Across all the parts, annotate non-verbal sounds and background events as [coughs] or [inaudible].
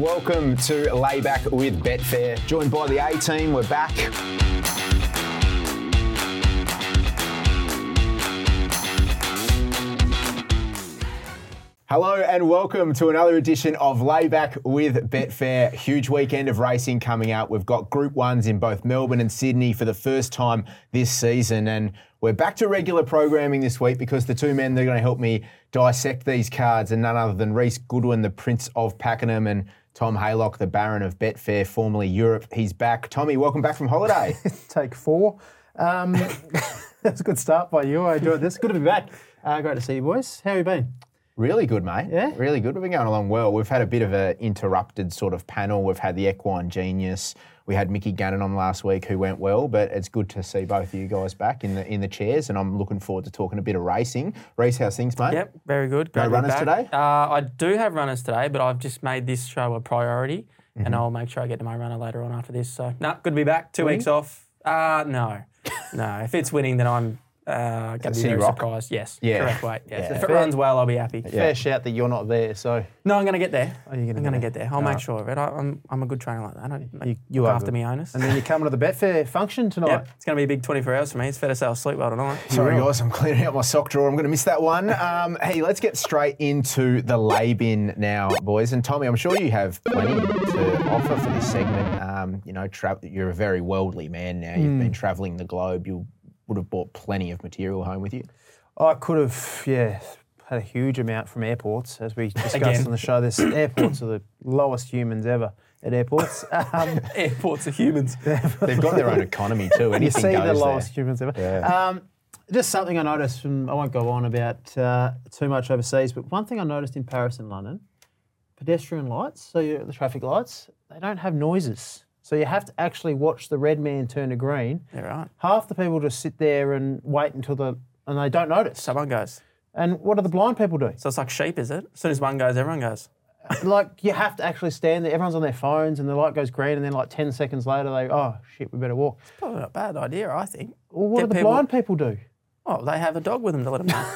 welcome to Layback with Betfair. Joined by the A team, we're back. Hello and welcome to another edition of Layback with Betfair. Huge weekend of racing coming out. We've got Group Ones in both Melbourne and Sydney for the first time this season, and we're back to regular programming this week because the two men that are going to help me dissect these cards are none other than Reece Goodwin, the Prince of Pakenham, and Tom Haylock, the Baron of Betfair, formerly Europe. He's back. Tommy, welcome back from holiday. [laughs] Take four. Um, [laughs] that's a good start by you. I enjoyed this. Good to be back. Uh, great to see you, boys. How have you been? Really good, mate. Yeah? Really good. We've been going along well. We've had a bit of an interrupted sort of panel. We've had the Equine Genius. We had Mickey Gannon on last week who went well, but it's good to see both of you guys back in the in the chairs and I'm looking forward to talking a bit of racing. Reece, how's things, mate? Yep, very good. Great No runners back. today? Uh, I do have runners today, but I've just made this show a priority, Mm-hmm. and I'll make sure I get to my runner later on after this. So, no, good to be back. Two weeks off. Uh, no, no. If it's winning, then I'm uh, going to be City very Rock? surprised. Yes, Yeah. correct weight. Yes. Yeah. If it Fair- runs well, I'll be happy. Fair shout that you're not there. So No, I'm going to get there. You're gonna I'm going to get get there. I'll make sure of it. I, I'm, I'm a good trainer like that. I don't you, you look are after good. me owners. And then you're coming to the Betfair function [laughs] tonight. Yep, it's going to be a big 24 hours for me. It's fair to say I'll sleep well tonight. [laughs] Sorry, guys, I'm cleaning out my sock drawer. I'm going to miss that one. Um, hey, let's get straight into the lay bin now, boys. And Tommy, I'm sure you have plenty to offer for this segment. Um, you know, tra- you're a very worldly man now. You've been travelling the globe. You would have bought plenty of material home with you. I could have, yeah, had a huge amount from airports, as we discussed on the show. This [coughs] airports are the lowest humans ever at airports. [laughs] Um, Airports are humans. [laughs] They've got their own economy too. [laughs] you Anything see goes the there. lowest humans ever. Yeah. Um, just something I noticed from, I won't go on about uh, too much overseas, but one thing I noticed in Paris and London, pedestrian lights, so you the traffic lights, they don't have noises. So you have to actually watch the red man turn to green. Yeah, right. Half the people just sit there and wait until the, and they don't notice. Someone goes. And what do the blind people do? So it's like sheep, is it? As soon as one goes, everyone goes. [laughs] like you have to actually stand there. Everyone's on their phones, and the light goes green, and then like ten seconds later, they oh shit, we better walk. It's probably not a bad idea, I think. Well, what Get do the people- blind people do? Oh, they have a dog with them to let them [laughs] know.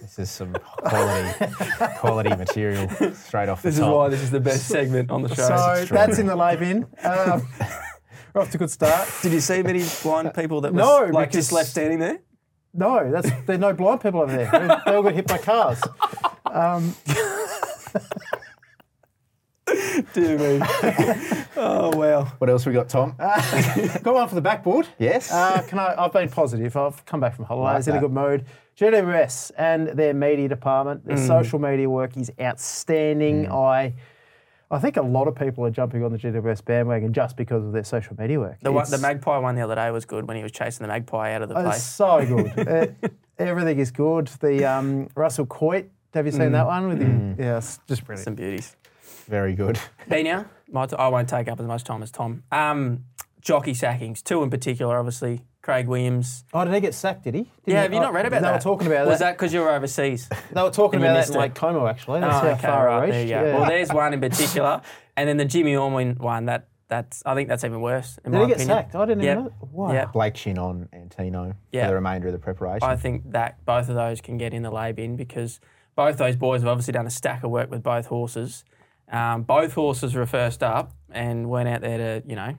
This is some quality, quality material straight off the This top. Is why this is the best segment on the show. So that's in the live in. Um, we're off to a good start. Did you see many blind people that was No, like because- just left standing there? No, that's there's no blind people over there. They, they all got hit by cars. Um, Dear me. oh wow. What else we got, Tom? got one for the backboard. yes. Uh, can I? I've been positive. I've come back from holidays Like in a that. good mood. GWS and their media department, their social media work is outstanding. I, I think a lot of people are jumping on the GWS bandwagon just because of their social media work. The, one, the magpie one the other day was good when he was chasing the magpie out of the It's place. so good. [laughs] Uh, everything is good. The um, Russell Coit. Have you seen that one with him? Yeah, it's just brilliant. Some beauties. Very good. Benia, my t- I won't take up as much time as Tom. Um, jockey sackings, two in particular, obviously. Craig Williams. Oh, did he get sacked? Did he? Didn't Yeah, he? have you not Oh, read about they that? were talking about Was that. that because you were overseas? They were talking about that missed in it? Lake Como, actually. That's Oh, how okay, far right, there reached. you go. Yeah. Well, there's one in [laughs] particular, and then the Jimmy Orman one. That that's I think that's even worse. In Did my he get opinion. sacked? I didn't Yep. even know. Wow. Yep. Blake Shin on Antino Yeah. for the remainder of the preparation. I think that both of those can get in the lay bin because both those boys have obviously done a stack of work with both horses. Um, both horses were first up and went out there to, you know,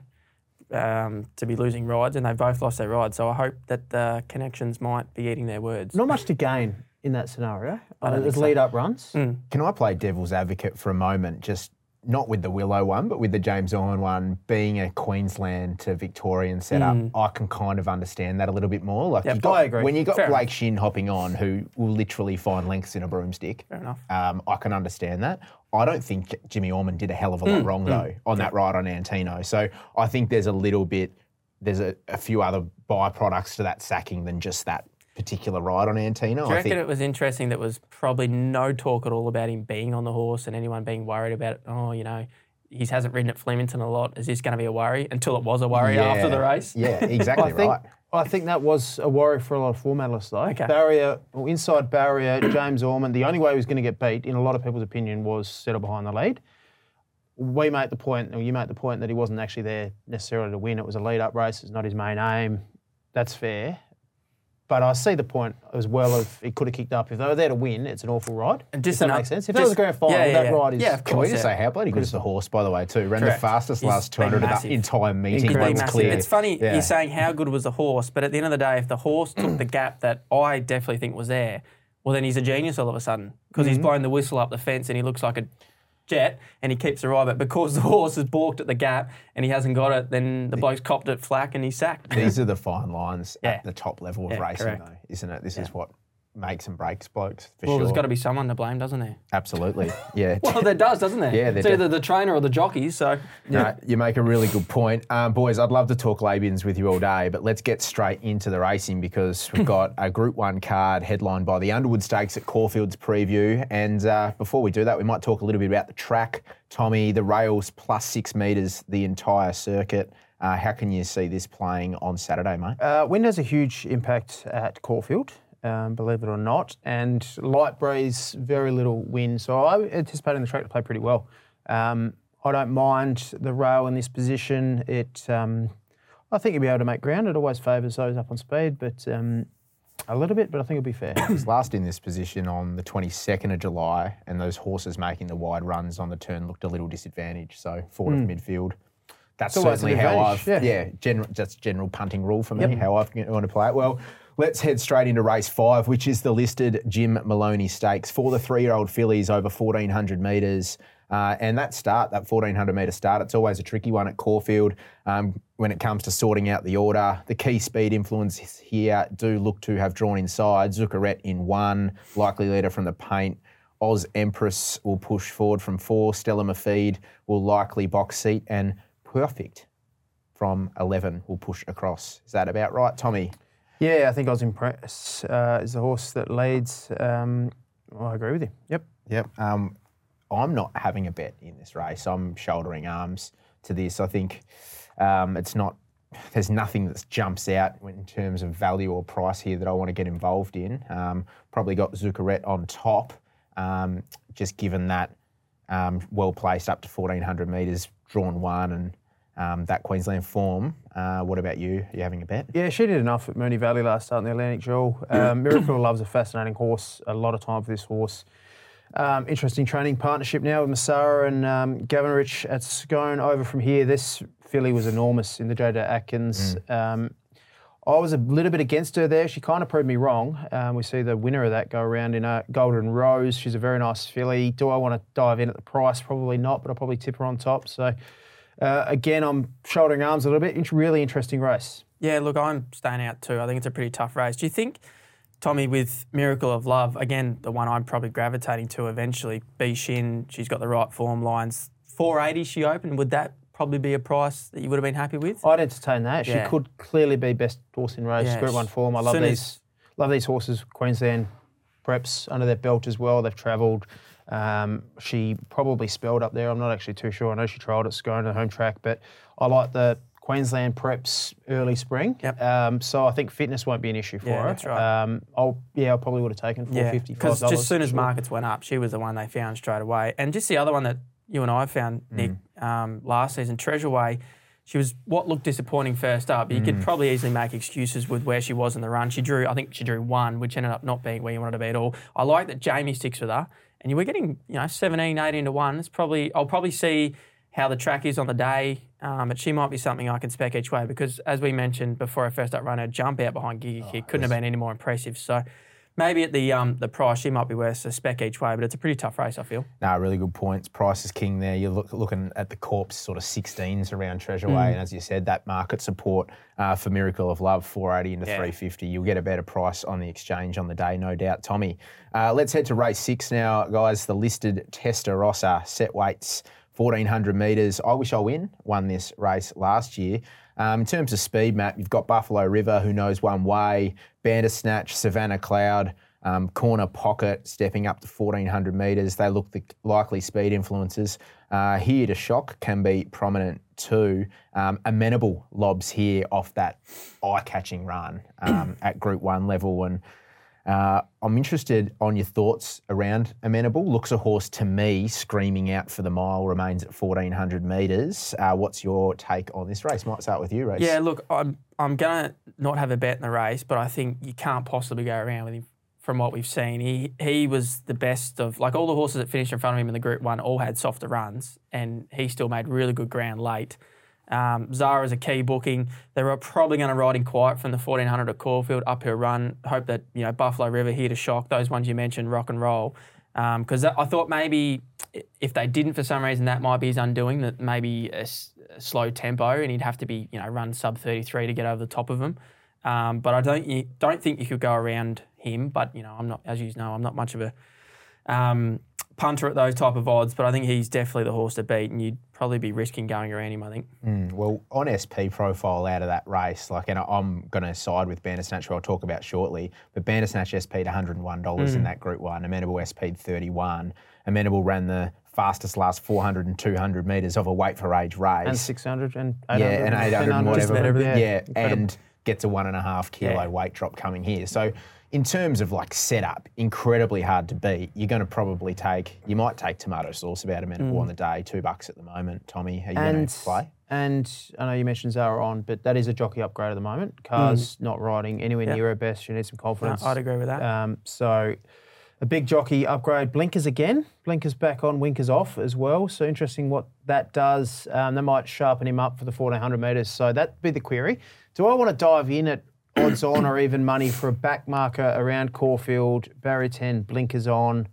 um, to be losing rides, and they've both lost their rides. So I hope that the connections might be eating their words. Not much to gain in that scenario. I don't Uh, There's so. lead up runs. Can I play devil's advocate for a moment? Just not with the Willow one, but with the James Orman one, being a Queensland to Victorian setup, mm. I can kind of understand that a little bit more. Like Yep. you got, I agree. when you got Fair Blake Shin hopping on, who will literally find lengths in a broomstick. Fair enough. Um, I can understand that. I don't think Jimmy Orman did a hell of a lot mm, wrong mm. though on that ride on Antino. So I think there's a little bit, there's a, a few other byproducts to that sacking than just that particular ride on Antino. Do you I reckon think it was interesting that was probably no talk at all about him being on the horse and anyone being worried about, oh, you know, he hasn't ridden at Flemington a lot. Is this going to be a worry? Until it was a worry after the race. Yeah, [laughs] exactly I think right. I think that was a worry for a lot of four medalists though. Okay. Barrier, well, inside barrier, James Orman. The only way he was going to get beat, in a lot of people's opinion, was settle behind the lead. We make the point, or you make the point that he wasn't actually there necessarily to win. It was a lead-up race. It's not his main aim. That's fair. But I see the point as well of it could have kicked up. If they were there to win, it's an awful ride. And If just that ano- makes sense. If that was a grand final, yeah, yeah, that yeah. ride is. Yeah, of Can we just say how bloody good is the horse, by the way, too? Ran Correct. the fastest He's last 200 of the entire meeting once clear. It's funny you're saying how good was the horse, but at the end of the day, if the horse took the gap that I definitely think was there, well, then he's a genius all of a sudden because Mm-hmm. he's blown the whistle up the fence and he looks like a jet and he keeps the ride. But because [laughs] the horse has balked at the gap and he hasn't got it, then the bloke's copped it flack and he's sacked. These are the fine lines Yeah. at the top level of Yeah, racing, correct. though, isn't it? This is what makes and breaks blokes, for Well, sure. there's got to be someone to blame, doesn't there? Absolutely. [laughs] Yeah. Well, there does, doesn't there? Yeah, It's does. either the trainer or the jockey. So No, you make a really good point. Um, boys, I'd love to talk Labians with you all day, but let's get straight into the racing because we've [laughs] got a Group 1 card headlined by the Underwood Stakes at Caulfield's preview. And uh, before we do that, we might talk a little bit about the track. Tommy, the rails plus six metres, the entire circuit. Uh, how can you see this playing on Saturday, mate? Uh, wind has a huge impact at Caulfield, um, believe it or not, and light breeze, very little wind. So I'm anticipating the track to play pretty well. Um, I don't mind the rail in this position. It, um, I think you'll be able to make ground. It always favours those up on speed, but um, a little bit. But I think it'll be fair. [coughs] was last in this position on the 22nd of July, and those horses making the wide runs on the turn looked a little disadvantaged. So forward of midfield. That's Hmm. Certainly how I've yeah, yeah. general that's general punting rule for me. How I've want to play it. Well, let's head straight into race five, which is the listed Jim Maloney Stakes for the three-year-old fillies over 1400 metres. Uh, and that start, that 1400 metre start, it's always a tricky one at Caulfield um, when it comes to sorting out the order. The key speed influences here do look to have drawn inside. Zuccarette in one, likely leader from the paint. Oz Empress will push forward from four. Stella Mafeed will likely box seat. And Perfect from 11 will push across. Is that about right, Tommy? Yeah, I think I was impressed. Uh, is the horse that leads. Um, well, I agree with you. Yep. Yep. Um, I'm not having a bet in this race. I'm shouldering arms to this. I think um, it's not. There's nothing that jumps out in terms of value or price here that I want to get involved in. Um, probably got Zuccarette on top, um, just given that um, well placed up to 1400 metres, drawn one, and um, that Queensland form. Uh, what about you? Are you having a bet? Yeah, she did enough at Moonee Valley last start in the Atlantic Jewel. Um, Miracle Love's a fascinating horse. A lot of time for this horse. Um, interesting training partnership now with Masara and um, Gavin Rich at Scone over from here. This filly was enormous in the JJ Atkins. Um, I was a little bit against her there. She kind of proved me wrong. Um, we see the winner of that go around in a Golden Rose. She's a very nice filly. Do I want to dive in at the price? Probably not, but I'll probably tip her on top. So uh, again, I'm shouldering arms a little bit. It's really interesting race. Yeah, look, I'm staying out too. I think it's a pretty tough race. Do you think, Tommy, with Miracle of Love, again, the one I'm probably gravitating to eventually, B Shin, she's got the right form lines. 480 she opened. Would that probably be a price that you would have been happy with? I'd entertain that. She could clearly be best horse in race, Yeah, Group One form. I love these. love these horses. Queensland preps under their belt as well. They've travelled. Um, she probably spelled up there. I'm not actually too sure. I know she trialled at Scone, the home track, but I like the Queensland preps early spring. Yep. Um, so I think fitness won't be an issue for Yeah, her. that's right. Um, I'll yeah, I probably would have taken four Yeah, fifty. because just as soon as markets went up, she was the one they found straight away. And just the other one that you and I found, Nick, um, last season, Treasure Way, she was what looked disappointing first up. You could probably easily make excuses with where she was in the run. She drew, I think she drew one, which ended up not being where you wanted to be at all. I like that Jamie sticks with her. And you were getting, you know, 17, 18 to 1. It's probably, I'll probably see how the track is on the day, um, but she might be something I can spec each way because, as we mentioned before I first up run, her jump out behind Giga Kick couldn't have been any more impressive. So maybe at the um, the price, she might be worth a spec each way, but it's a pretty tough race, I feel. No, really good points. Price is king there. You're look, looking at the corpse sort of 16s around Treasure Way, Mm. and as you said, that market support uh, for Miracle of Love 480 into Yeah. 350. You'll get a better price on the exchange on the day, no doubt. Tommy, uh, let's head to race six now, guys. The listed Testarossa set weights 1400 metres. I wish I win. Won this race last year. Um, in terms of speed, Matt, you've got Buffalo River, who knows one way, Bandersnatch, Savannah Cloud, um, Corner Pocket stepping up to 1400 metres. They look the likely speed influences. Uh, here to shock can be prominent too. Um, amenable lobs here off that eye catching run um, at Group 1 level. And Uh, I'm interested on your thoughts around Amenable. Looks a horse to me screaming out for the mile, remains at 1400 metres. Uh, what's your take on this race? Might start with you, Race. Yeah, look, I'm I'm gonna not have a bet in the race, but I think you can't possibly go around with him from what we've seen. He he was the best of like all the horses that finished in front of him in the Group One all had softer runs, and he still made really good ground late. Um, Zahra's a key booking. They were probably going to ride in quiet from the 1400 at Caulfield, uphill run. Hope that you know Buffalo River here to shock those ones you mentioned, rock and roll. Because I thought maybe if they didn't for some reason, that might be his undoing. That maybe a, s- a slow tempo, and he'd have to be you know run sub 33 to get over the top of them. Um, but I don't don't think you could go around him. But you know, I'm not as you know, I'm not much of a um, punter at those type of odds. But I think he's definitely the horse to beat, and you'd probably be risking going around him. I think. Mm, well, on SP profile out of that race, like, and I'm going to side with Bandersnatch, who I'll talk about shortly. But Bandersnatch SP'd $101 in that Group One. Amenable SP'd 31. Amenable ran the fastest last 400 and 200 metres of a weight for age race. And 600 and 800. yeah, and 800 and 1000, whatever. about everything. Yeah, incredible. and gets a one and a half kilo Yeah. weight drop coming here. So, in terms of like setup, incredibly hard to beat. You're going to probably take, you might take tomato sauce about a minute Mm. on the day, two bucks at the moment. Tommy, are you going to play? and I know you mentioned Zahra on, but that is a jockey upgrade at the moment. Kah's not riding anywhere Mm. Yeah. near her best. She needs some No, confidence. I'd agree with that. Um, so a big jockey upgrade. Blinkers again. Blinkers back on, winkers off as well. So interesting what that does. Um, they might sharpen him up for the 1400 metres. So that'd be the query. Do I want to dive in at odds on or even money for a back marker around Caulfield, barrier 10, blinkers on?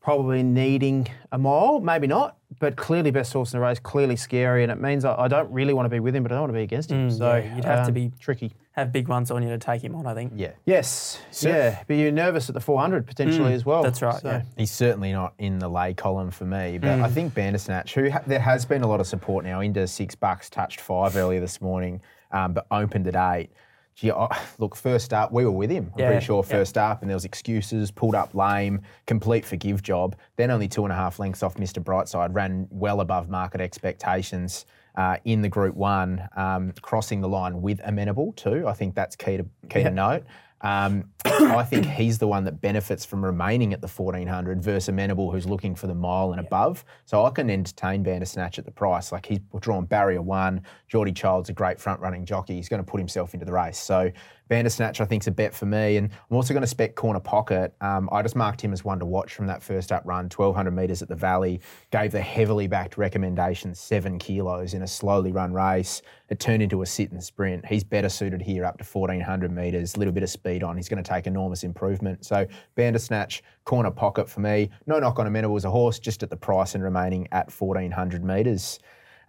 Probably needing a mile, maybe not, but clearly best horse in the race, clearly scary, and it means I, I don't really want to be with him, but I don't want to be against him. Mm, so yeah, you'd have to um, be- tricky. Have big ones on you to take him on. I think. Yeah. Yes, So- yeah, but you're nervous at the 400 potentially as well. Mm, that's right, So- yeah. He's certainly not in the lay column for me, but I think Bandersnatch, who ha- there has been a lot of support now, into six bucks, touched five earlier this morning, um, but opened at eight. Gee, I, look, first up, we were with him. I'm Yeah, pretty sure yeah. first up, and there was excuses, pulled up lame, complete forgive job. Then only two and a half lengths off Mr. Brightside, ran well above market expectations uh, in the Group One, um, crossing the line with Amenable too. I think that's key to key to note. Um, I think he's the one that benefits from remaining at the 1400 versus Amenable, who's looking for the mile and above. So I can entertain Bandersnatch at the price. Like he's drawn barrier one. Geordie Child's a great front running jockey. He's going to put himself into the race. So Bandersnatch, I think, is a bet for me. And I'm also going to spec Corner Pocket. Um, I just marked him as one to watch from that first up run, 1200 metres at the Valley. Gave the heavily backed recommendation seven kilos in a slowly run race. It turned into a sit and sprint. He's better suited here up to 1400 metres, a little bit of speed on. He's going to take enormous improvement. So Bandersnatch, Corner Pocket for me. No knock on Amenable as a horse, just at the price and remaining at 1400 metres.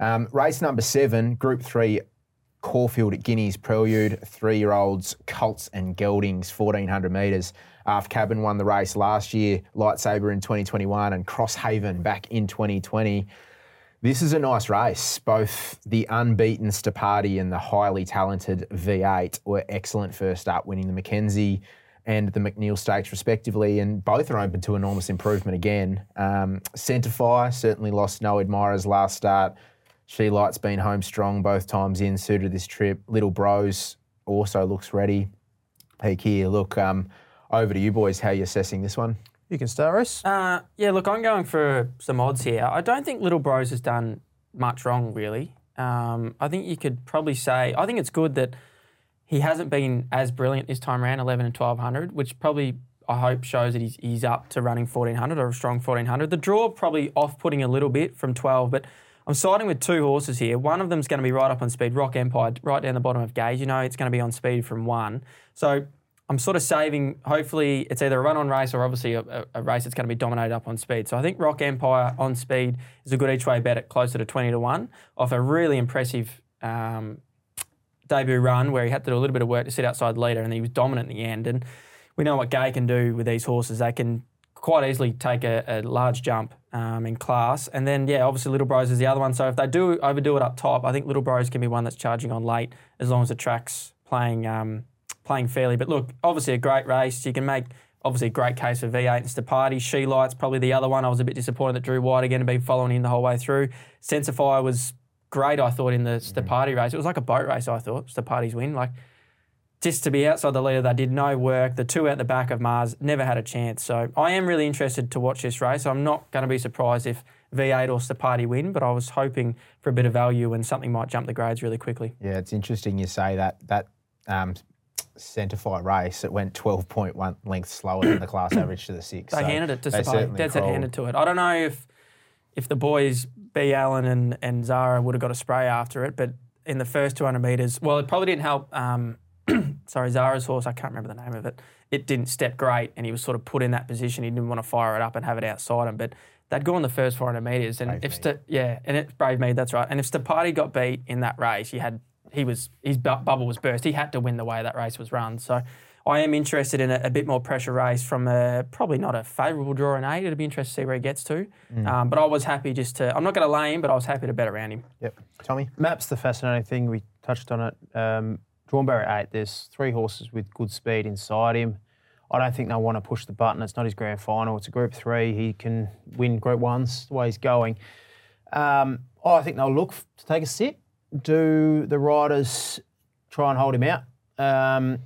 Um, race number seven, Group Three, Caulfield at Guineas Prelude, three year olds, Colts and Geldings, 1400 metres. Half Cabin won the race last year, Lightsaber in 2021, and Crosshaven back in 2020. This is a nice race. Both the unbeaten Stapati and the highly talented V8 were excellent first up, winning the Mackenzie and the McNeil Stakes respectively, and both are open to enormous improvement again. Um, Centrefire certainly lost no admirers last start. She Light's been home strong both times in, suited this trip. Little Bros also looks ready. Peak here. Look, um, over to you boys. How are you assessing this one? You can start us. Uh, yeah, look, I'm going for some odds here. I don't think Little Bros has done much wrong, really. Um, I think you could probably say, I think it's good that he hasn't been as brilliant this time around, 11 and 1200, which probably, I hope, shows that he's, he's up to running 1400 or a strong 1400. The draw probably off putting a little bit from 12, but I'm siding with two horses here. One of them's going to be right up on speed, Rock Empire, right down the bottom of gauge. You know, it's going to be on speed from one. So I'm sort of saving, hopefully, it's either a run on race or obviously a, a, race that's going to be dominated up on speed. So I think Rock Empire on speed is a good each way bet at closer to 20 to 1 off a really impressive um, debut run where he had to do a little bit of work to sit outside leader and he was dominant in the end. And we know what Gay can do with these horses. They can quite easily take a, a large jump um, in class. And then, yeah, obviously Little Bros is the other one. So if they do overdo it up top, I think Little Bros can be one that's charging on late as long as the track's playing um, playing fairly. But look, obviously a great race. You can make obviously a great case for V8 and Stapati. She Light's probably the other one. I was a bit disappointed that Drew White again had been following him the whole way through. Sensify was great, I thought, in the Stapati race. It was like a boat race, I thought, Stapati's win. Like, just to be outside the leader, they did no work. The two out the back of Mars never had a chance. So I am really interested to watch this race. I'm not going to be surprised if V8 or Stepati win, but I was hoping for a bit of value and something might jump the grades really quickly. Yeah, it's interesting you say that that um, Centrefire race. It went 12.1 lengths slower than the class [coughs] average to the six. They so handed it to they Stepati. certainly Dead set crawled. handed to it. I don't know if if the boys B Allen and, and Zahra would have got a spray after it, but in the first 200 metres, well, it probably didn't help. Um, [clears throat] sorry, Zahra's horse. I can't remember the name of it. It didn't step great, and he was sort of put in that position. He didn't want to fire it up and have it outside him, but. They'd gone the first 400 metres, and Brave if Mead. Ste- yeah, and it's brave me, that's right. And if Stepati got beat in that race, he had he was his bu- bubble was burst. He had to win the way that race was run. So I am interested in a, a bit more pressure race from a probably not a favourable draw in eight. It'll be interesting to see where he gets to. Um, but I was happy just to. I'm not going to lay him, but I was happy to bet around him. Yep. Tommy? Map's the fascinating thing. We touched on it. Um, drawn Barry eight. There's three horses with good speed inside him. I don't think they'll want to push the button. It's not his grand final. It's a Group Three. He can win Group Ones the way he's going. Um, I think they'll look to take a sit. Do the riders try and hold him out? Um,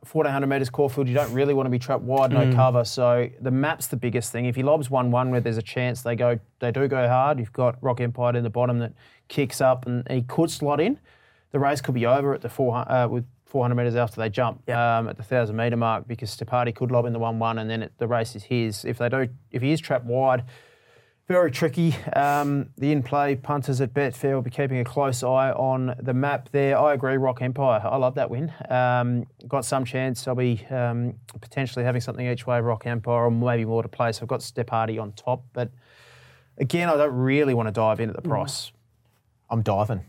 1400 metres Caulfield, you don't really want to be trapped wide, no cover. So the map's the biggest thing. If he lobs 1 1 where there's a chance they go, they do go hard, you've got Rock Empire in the bottom that kicks up and he could slot in. The race could be over at the 400, uh, with 400 metres after they jump um, at the 1,000 metre mark because Stepati could lob in the 1 1 and then it, the race is his. If they do, if he is trapped wide, very tricky. Um, the in-play punters at Betfair will be keeping a close eye on the map there. I agree, Rock Empire. I love that win. Um, got some chance. I'll be um, potentially having something each way, Rock Empire, or maybe more to play. So I've got Step Hardy on top. But again, I don't really want to dive in at the price. I'm diving.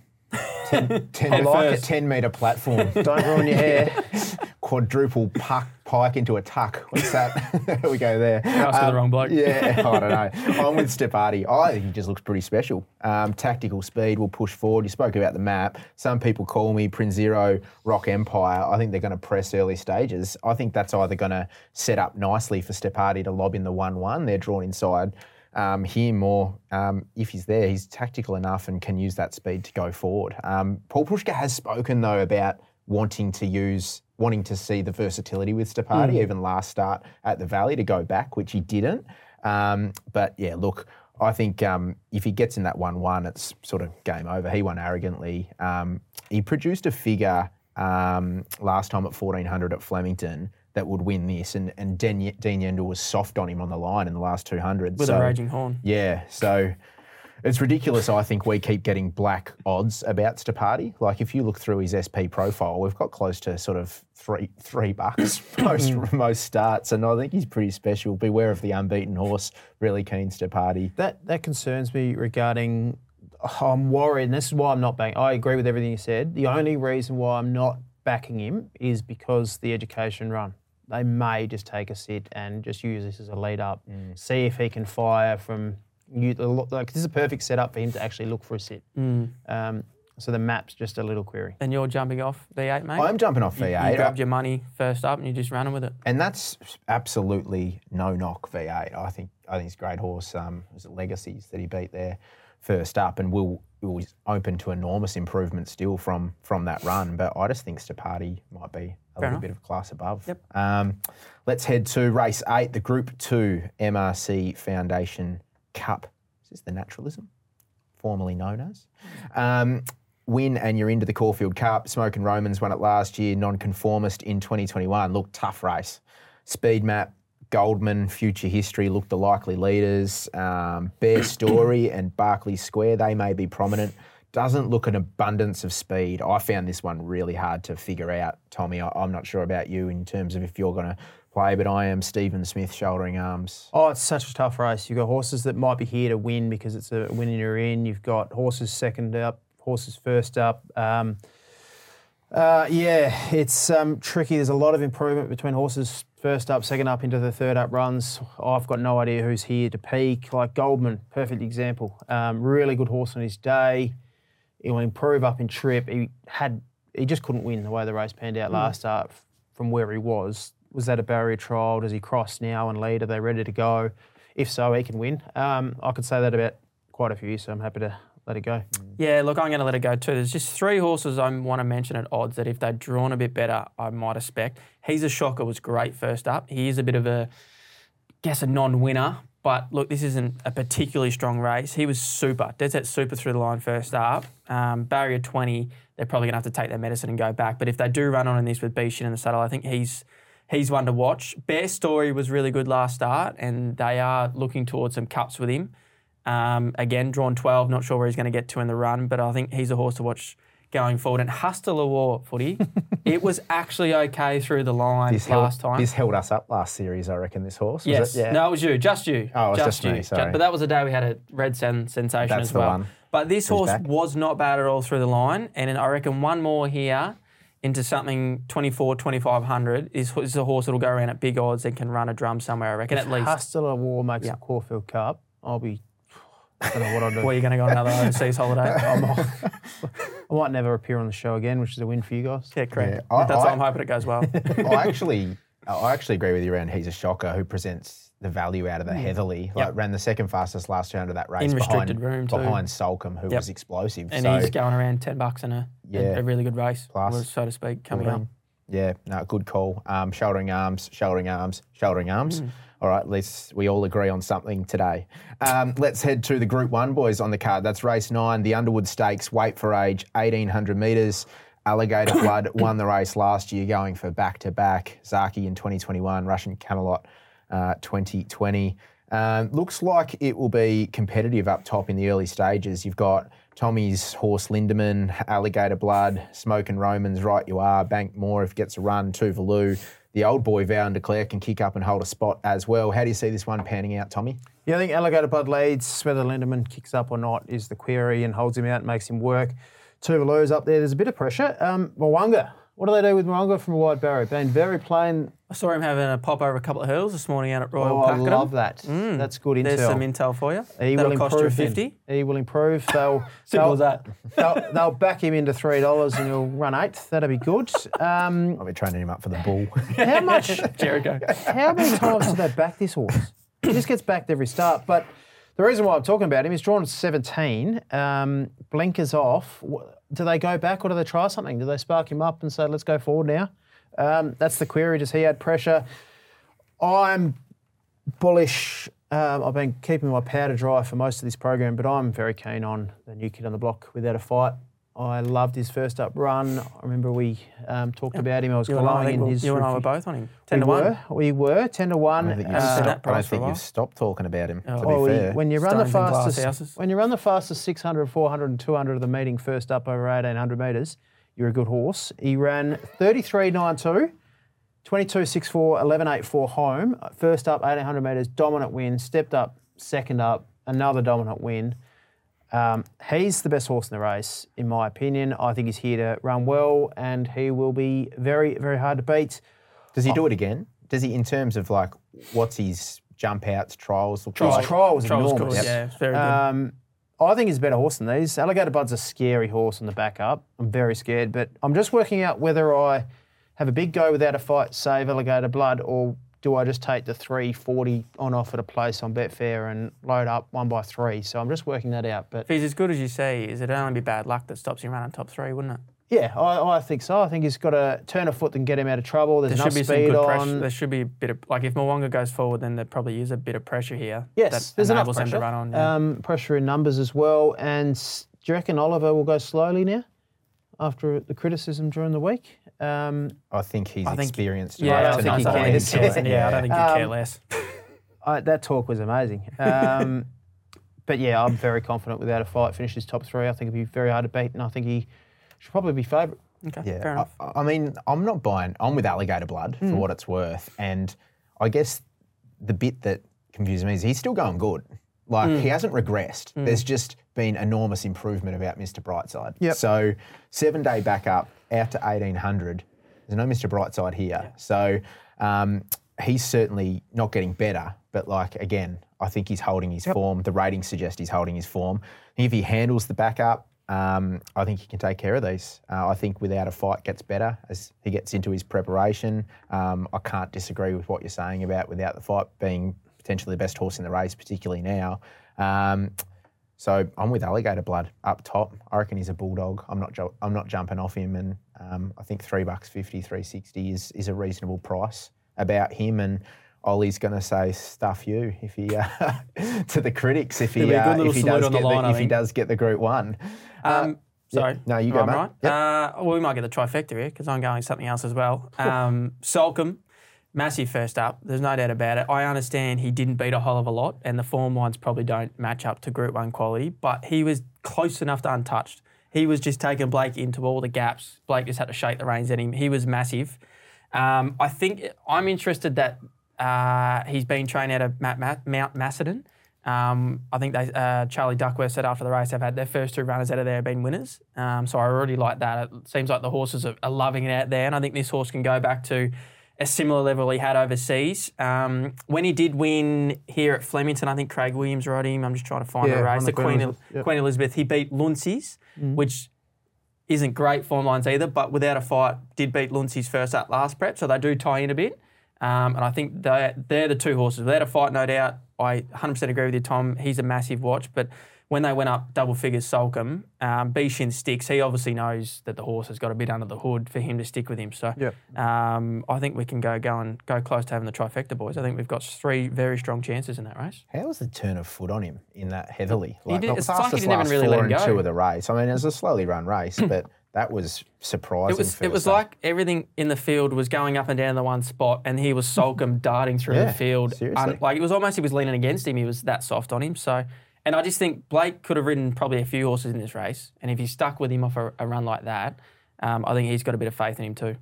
10, [laughs] 10 I like a 10 metre platform. [laughs] Don't ruin your hair. Quadruple puck, pike into a tuck. What's that? There [laughs] we go there. Um, the wrong bloke. Yeah, I don't know. I'm with Stepati. I think he just looks pretty special. Um, tactical speed will push forward. You spoke about the map. Some people call me Prince Zero Rock Empire. I think they're going to press early stages. I think that's either going to set up nicely for Stepati to lob in the 1 1. They're drawn inside um, him, or um, if he's there, he's tactical enough and can use that speed to go forward. Um, Paul Preusker has spoken, though, about wanting to use. Wanting to see the versatility with Stepati, even last start at the Valley to go back, which he didn't. Um, but yeah, look, I think um, if he gets in that 1 1, it's sort of game over. He won arrogantly. Um, he produced a figure um, last time at 1400 at Flemington that would win this, and, and Den- Dean Yendall was soft on him on the line in the last 200. With so, a raging horn. Yeah, so it's ridiculous. I think we keep getting black odds about Stepati. Like if you look through his SP profile, we've got close to sort of three three bucks [coughs] most [clears throat] most starts, and I think he's pretty special. Beware of the unbeaten horse. Really keen Stepati. That that concerns me regarding. I'm worried, and this is why I'm not backing. I agree with everything you said. The only reason why I'm not backing him is because the education run. They may just take a sit and just use this as a lead up, see if he can fire from. You, like this is a perfect setup for him to actually look for a sit. Um, so the map's just a little query. And you're jumping off V8, mate? I'm jumping off You- V8. You grabbed your money first up and you just running with it. And that's absolutely no knock V8. I think I think he's a great horse. Um, was it Legacies that he beat there first up, and will was open to enormous improvement still from from that run. But I just think Stepati might be a little enough. bit of a class above. Yep. Um, let's head to race eight, the Group Two MRC Foundation Cup. Is this the naturalism? formerly known as. Um, win and you're into the Caulfield Cup. Smokin' Romans won it last year, non-conformist in 2021. Look, tough race. Speed map, Goldman, Future History look the likely leaders. Um, Bear [clears throat] Story and Barclay Square, they may be prominent. Doesn't look an abundance of speed. I found this one really hard to figure out, Tommy. I, I'm not sure about you in terms of if you're going to play, but I am Stephen Smith shouldering arms. Oh, it's such a tough race. You've got horses that might be here to win because it's a win and you're in. You've got horses second up, horses first up. Um, uh, yeah, it's um, tricky. There's a lot of improvement between horses first up, second up into the third up runs. I've got no idea who's here to peak. Like Goldman, perfect example. Um, really good horse on his day. He will improve up in trip. He had he just couldn't win the way the race panned out last start from where he was. Was that a barrier trial? Does he cross now and lead? Are they ready to go? If so, he can win. Um, I could say that about quite a few, so I'm happy to let it go. Yeah, look, I'm going to let it go too. There's just three horses I want to mention at odds that if they'd drawn a bit better, I might expect. He's a shocker, was great first up. He is a bit of a, guess, a non-winner. But look, this isn't a particularly strong race. He was super, dead set super through the line first up. Um, barrier 20, they're probably going to have to take their medicine and go back. But if they do run on in this with Bishan in the saddle, I think he's he's one to watch. Bear Story was really good last start, and they are looking towards some cups with him. Um, again, drawn 12, not sure where he's going to get to in the run, but I think he's a horse to watch going forward. And Hustler War footy, [laughs] it was actually okay through the line This held, last time. this held us up last series, I reckon. This horse. Was yes, it? Yeah. no, it was you, just you. Oh, it was just me, you. sorry. But that was the day we had a red sen- sensation That's as the well. one. But this horse back. was not bad at all through the line, and then I reckon one more here into something 24, 2500 is, is a horse that'll go around at big odds and can run a drum somewhere. I reckon at least. Hustler War makes a Caulfield Cup. I'll be. I don't know what I'll do. Where are you going to go on another overseas holiday? [laughs] I might never appear on the show again, which is a win for you guys. yeah, correct. Yeah, I- That's I- why I'm hoping it goes well. [laughs] I actually, I actually agree with you around. He's a shocker who presents the value out of the Heatherlie. Like ran the second fastest last round of that race In restricted behind, room too. behind Soulcombe, who Yep. was explosive. and so he's going around 10 bucks in a, a- Yeah. a, really good race, Plus. so to speak, coming Well up. Yeah, no, good call. Um, shouldering arms, shouldering arms, shouldering arms. All right, at least we all agree on something today. Um, let's head to the Group One boys on the card. That's race nine, the Underwood Stakes, weight for age, eighteen hundred metres. Alligator [coughs] Blood won the race last year, going for back to back. Zaaki in 2021, Russian Camelot uh, 2020. Um, looks like it will be competitive up top in the early stages. You've got Tommy's horse Lindemann, Alligator Blood, Smokin' Romans, right you are. Bank Moore if gets a run, Tuvalu. The old boy Vow and Declare can kick up and hold a spot as well. How do you see this one panning out, Tommy? Yeah, I think Alligator Blood leads. Whether Lindemann kicks up or not is the query and holds him out, makes him work. Tuvalu's up there. There's a bit of pressure. Um, Mwanga. What do they do with Mwanga from a wide barrier? Been very plain. I saw him having a pop over a couple of hurdles this morning out at Royal Oh, I Pakenham. love that. That's good intel. There's some intel for you. He That'll will cost you improve. then. 50. He will improve. They'll, [laughs] Simple they'll, as that. They'll, they'll back him into three dollars and he'll run eighth. That'll be good. Um, [laughs] I'll be training him up for the bull. [laughs] how much? Jericho. How many times do they back this horse? He just gets backed every start. But the reason why I'm talking about him is drawn at 17, um, blinkers off. Wh- Do they go back or do they try something? Do they spark him up and say, let's go forward now? Um, that's the query. Does he add pressure? I'm bullish. Um, I've been keeping my powder dry for most of this program, but I'm very keen on the new kid on the block without a fight. I loved his first up run. I remember we um, talked about him. I was You and I, I glowing in his. you and I were both on him. 10 We to 1. were, we were ten to one. I think you've, Uh, stopped, I don't price for a think you've stopped talking about him, to Oh. be Well, we- fair. when you run the Stones in glass fastest, houses. when you run the fastest 600, 400, and 200 of the meeting first up over 1800 metres, you're a good horse. He ran 33.92, 22.64, 11.84 home. First up 1800 metres, dominant win. Stepped up, second up, another dominant win. Um, he's the best horse in the race, in my opinion. I think he's here to run well, and he will be very, very hard to beat. Does he do it again? Does he, in terms of like, what's his jump outs, trials look His like? trial was Trial's enormous. good. Yeah, it's very good. Um, I think he's a better horse than these. Alligator Blood's a scary horse on the back up. I'm very scared, but I'm just working out whether I have a big go without a fight, save Alligator Blood, or do I just take the 340 on off at a place on Betfair and load up one by three? So I'm just working that out. But if he's as good as you say, is it only be bad luck that stops him running top three, wouldn't it? yeah, I, I think so. I think he's got to turn a foot and get him out of trouble. There's There enough should be some speed good on. pressure. There should be a bit of like if Mwanga goes forward, then there probably is a bit of pressure here. Yes, that there's enough pressure. to on. yeah. um, pressure in numbers as well. And do you reckon Oliver will go slowly now after the criticism during the week? Um, I think he's I think- experienced yeah, enough I to think not he know can. he Yes. cares. yeah, I don't think you care Um, less. [laughs] I, that talk was amazing. Um, but yeah, I'm very confident without a fight, finishes top three. I think it'd be very hard to beat, and I think he should probably be favourite. Okay, Yeah, fair enough. I, I mean, I'm not buying. I'm with Alligator Blood Hmm. for what it's worth, and I guess the bit that confuses me is he's still going good. Like Hmm. he hasn't regressed. There's just been enormous improvement about Mr. Brightside. Yep. So seven day backup out to 1800. There's no Mr. Brightside here. So um, he's certainly not getting better. But like again, I think he's holding his form. The ratings suggest he's holding his form. If he handles the backup, um, I think he can take care of these. Uh, I think without a fight gets better as he gets into his preparation. Um, I can't disagree with what you're saying about without the fight being potentially the best horse in the race, particularly now. Um, So I'm with Alligator Blood up top. I reckon he's a bulldog. I'm not. Ju- I'm not jumping off him, and um, I think three bucks fifty, three sixty is is a reasonable price about him. And Ollie's going to say stuff you if he [laughs] uh, to the critics if he It'll be a good uh, if he does on the get line, I if he does get the Group One. Um, sorry. no, you go, I'm mate. right. Yep. Uh, well, we might get the trifecta here because I'm going something else as well. Um, [laughs] Soulcombe, massive first up. There's no doubt about it. I understand he didn't beat a whole of a lot, and the form lines probably don't match up to Group One quality, but he was close enough to untouched. He was just taking Blake into all the gaps. Blake just had to shake the reins at him. He was massive. Um, I think I'm interested that uh, he's been trained out of Mount, Ma- Mount Macedon. Um, I think they, uh, Charlie Duckworth said after the race they've had their first two runners out of there have been winners. Um, so I really like that. It seems like the horses are, are loving it out there, and I think this horse can go back to a similar level he had overseas. Um, when he did win here at Flemington, I think Craig Williams rode him. I'm just trying to find Yeah, the race. The the Queen, Queen El- Elizabeth, yep. Queen Elizabeth. He beat Luncy's, which isn't great form lines either, but without a fight, did beat Luncy's first up last prep, so they do tie in a bit. Um, and I think they're, they're the two horses. Without a fight, no doubt. I 100% agree with you, Tom. He's a massive watch, but when they went up double figures, Soulcombe, um, Bishin sticks. He obviously knows that the horse has got a bit under the hood for him to stick with him. So Yep. um, I think we can go go and go close to having the trifecta, boys. I think we've got three very strong chances in that race. How was the turn of foot on him in that heavily? Like, did- not it's past like he this didn't even last really let four him and go. two of the race. I mean, it was a slowly run race, [clears throat] but that was surprising. It was it was like everything in the field was going up and down the one spot, and he was Soulcombe darting through Yeah, the field. seriously. Un- like it was almost he was leaning against him. He was that soft on him. So, and I just think Blake could have ridden probably a few horses in this race, and if he stuck with him off a, a run like that, um, I think he's got a bit of faith in him too.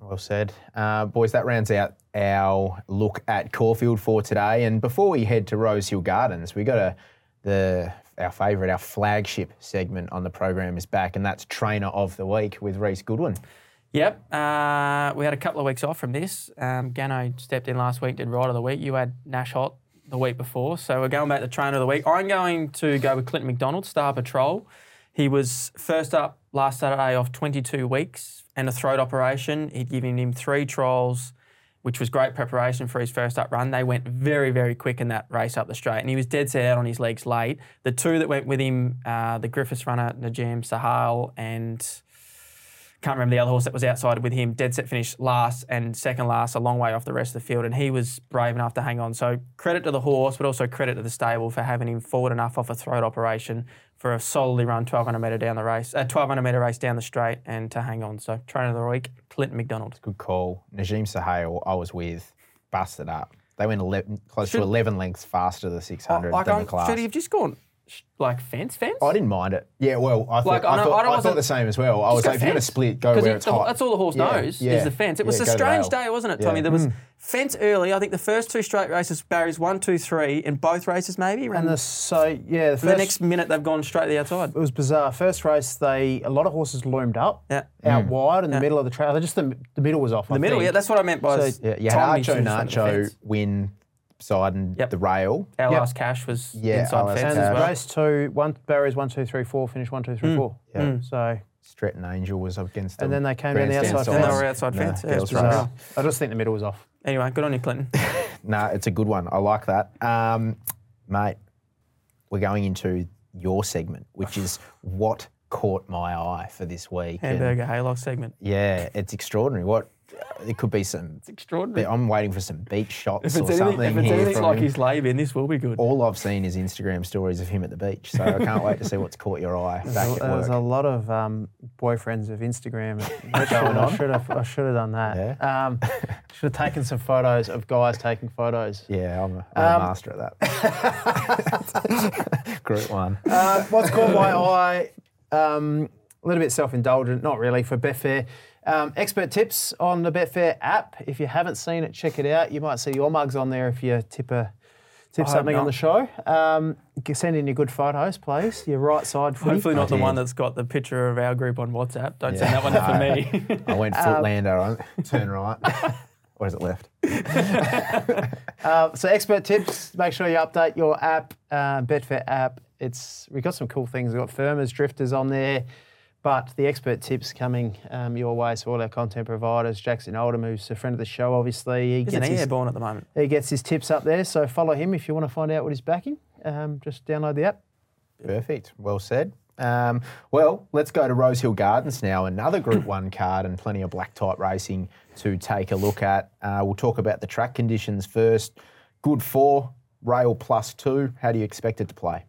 Well said. Uh, boys, that rounds out our look at Caulfield for today. And before we head to Rose Hill Gardens, we got a the our favourite, our flagship segment on the program is back, and that's Trainer of the Week with Reece Goodwin. Yep, uh, we had a couple of weeks off from this. Um, Gano stepped in last week, did Ride of the Week. You had Nash Hot the week before, so we're going back to Trainer of the Week. I'm going to go with Clinton McDonald, Star Patrol. He was first up last Saturday off 22 weeks and a throat operation. He'd given him three trials, which was great preparation for his first up run. They went very, very quick in that race up the straight, and he was dead set out on his legs late. The two that went with him, uh, the Griffiths runner, Najam Sahal, and can't remember the other horse that was outside with him. Dead set finished last and second last, a long way off the rest of the field, and he was brave enough to hang on. So credit to the horse, but also credit to the stable for having him forward enough off a throat operation for a solidly run 1200 metre down the race, uh, a 1200 metre race down the straight, and to hang on. So trainer of the week, Clinton McDonald. Good call. Najim Sahel, I was with, busted up. They went 11, close Should- to 11 lengths faster than the 600 like, than I'm, the class. should he have just gone like fence, fence? I didn't mind it. Yeah, well, I thought, Like, I I, know- thought, I I thought the same as well. I was go like, if you're going to split, go 'Cause where he- it's the- hot. That's all the horse Yeah, knows yeah, is the fence. It was yeah, a strange day, wasn't it, Yeah. Tommy? There was mm. fence early. I think the first two straight races, barriers one, two, three, in both races maybe. And And the, so yeah, the, the next minute they've gone straight to the outside. it was bizarre. First race, they a lot of horses loomed up Yeah. out mm. wide in the middle of the trail. They just the, the middle was off. The middle, yeah, that's what I meant by So, Yeah, you had needs Archo just front the Nacho win side and Yep. the rail. Our Yep. last cash was Yeah, inside our last fence and as well. race two, one barriers one, two, three, four, finished one, two, three, four. Yeah. So Stretton Angel was up against them. And then they came down the Grandstand outside Then they were outside No, fence. Yeah, girls' it's race. I just think the middle was off. Anyway, good on you, Clinton. [laughs] [laughs] No, it's a good one. I like that. Um, mate, we're going into your segment, which is what caught my eye for this week. And Hamburger Haylock segment. yeah, it's extraordinary. What it could be some. It's extraordinary. I'm waiting for some beach shots If or anything, something if it's here anything from like him. his lay in, this will be good. All I've seen is Instagram stories of him at the beach, so I can't wait to see what's caught your eye back at There's a lot of um, boyfriends of Instagram [laughs] going on. I should have, I should have done that. Um, [laughs] should have taken some photos of guys taking photos. Yeah, I'm a, I'm Um, a master at that. [laughs] Group one. Uh, what's caught my eye? Um, a little bit self-indulgent, not really, for Betfair. Um, expert tips on the Betfair app. If you haven't seen it, check it out. You might see your mugs on there if you tip a tip I hope something on the show. Um, send in your good photos, please. Your right side footy. Hopefully not the did. one that's got the picture of our group on WhatsApp. Don't Yeah. send that one in for [laughs] me. I went Footlander, turn right. [laughs] or is it left? [laughs] Uh, so expert tips. Make sure you update your app, uh, Betfair app. It's we've got some cool things. We've got firmers, drifters on there, but the expert tips coming um, your way. So all our content providers, Jackson Oldham, who's a friend of the show, obviously, he Isn't gets he his, airborne at the moment? he gets his tips up there. So follow him if you want to find out what he's backing. Um, just download the app. Perfect. Well said. Um, well, let's go to Rosehill Gardens now. Another Group [coughs] One card and plenty of black type racing to take a look at. Uh, we'll talk about the track conditions first. Good four, rail plus two. How do you expect it to play?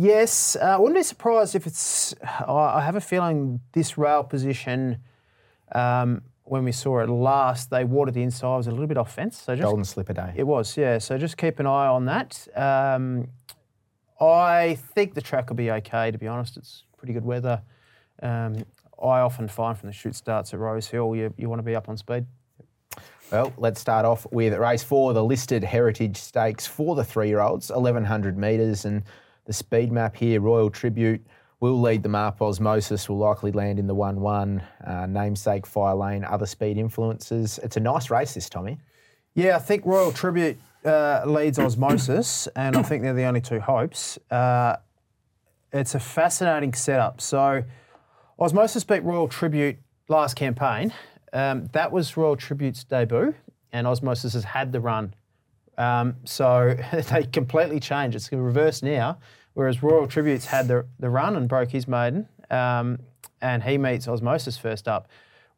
Yes, uh, I wouldn't be surprised if it's. I have a feeling this rail position, um, when we saw it last, they watered the inside was a little bit off fence. So just Golden slipper day. It was, yeah. So just keep an eye on that. Um, I think the track will be okay, to be honest. It's pretty good weather. Um, I often find from the shoot starts at Rose Hill, you, you want to be up on speed. Well, let's start off with race four, the listed Heritage Stakes for the three-year-olds, 1100 metres, and the speed map here, Royal Tribute, will lead them up. Osmosis will likely land in the 1-1. Uh, namesake, Fire Lane, other speed influences. It's a nice race this, Tommy. Yeah, I think Royal Tribute uh, leads Osmosis, and I think they're the only two hopes. Uh, it's a fascinating setup. So, Osmosis beat Royal Tribute last campaign. Um, that was Royal Tribute's debut, and Osmosis has had the run. Um, so [laughs] they completely changed. It's reversed now, whereas Royal Tribute's had the, the run and broke his maiden, um, and he meets Osmosis first up.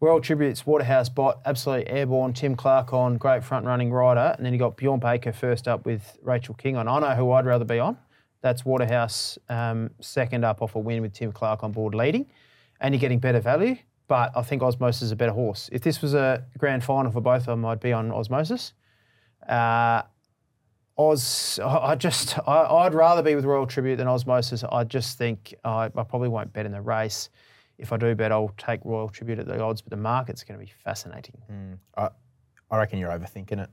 Royal Tribute's Waterhouse Bott, absolutely airborne. Tim Clark on, great front running rider. And then you got Bjorn Baker first up with Rachel King on. I know who I'd rather be on. That's Waterhouse um, second up off a win with Tim Clark on board leading. And you're getting better value. But I think Osmosis is a better horse. If this was a grand final for both of them, I'd be on Osmosis. Uh, Oz, I I just, I, I'd rather be with Royal Tribute than Osmosis. I just think I, I probably won't bet in the race. If I do bet, I'll take Royal Tribute at the odds, but the market's going to be fascinating. Hmm. I, I reckon you're overthinking it.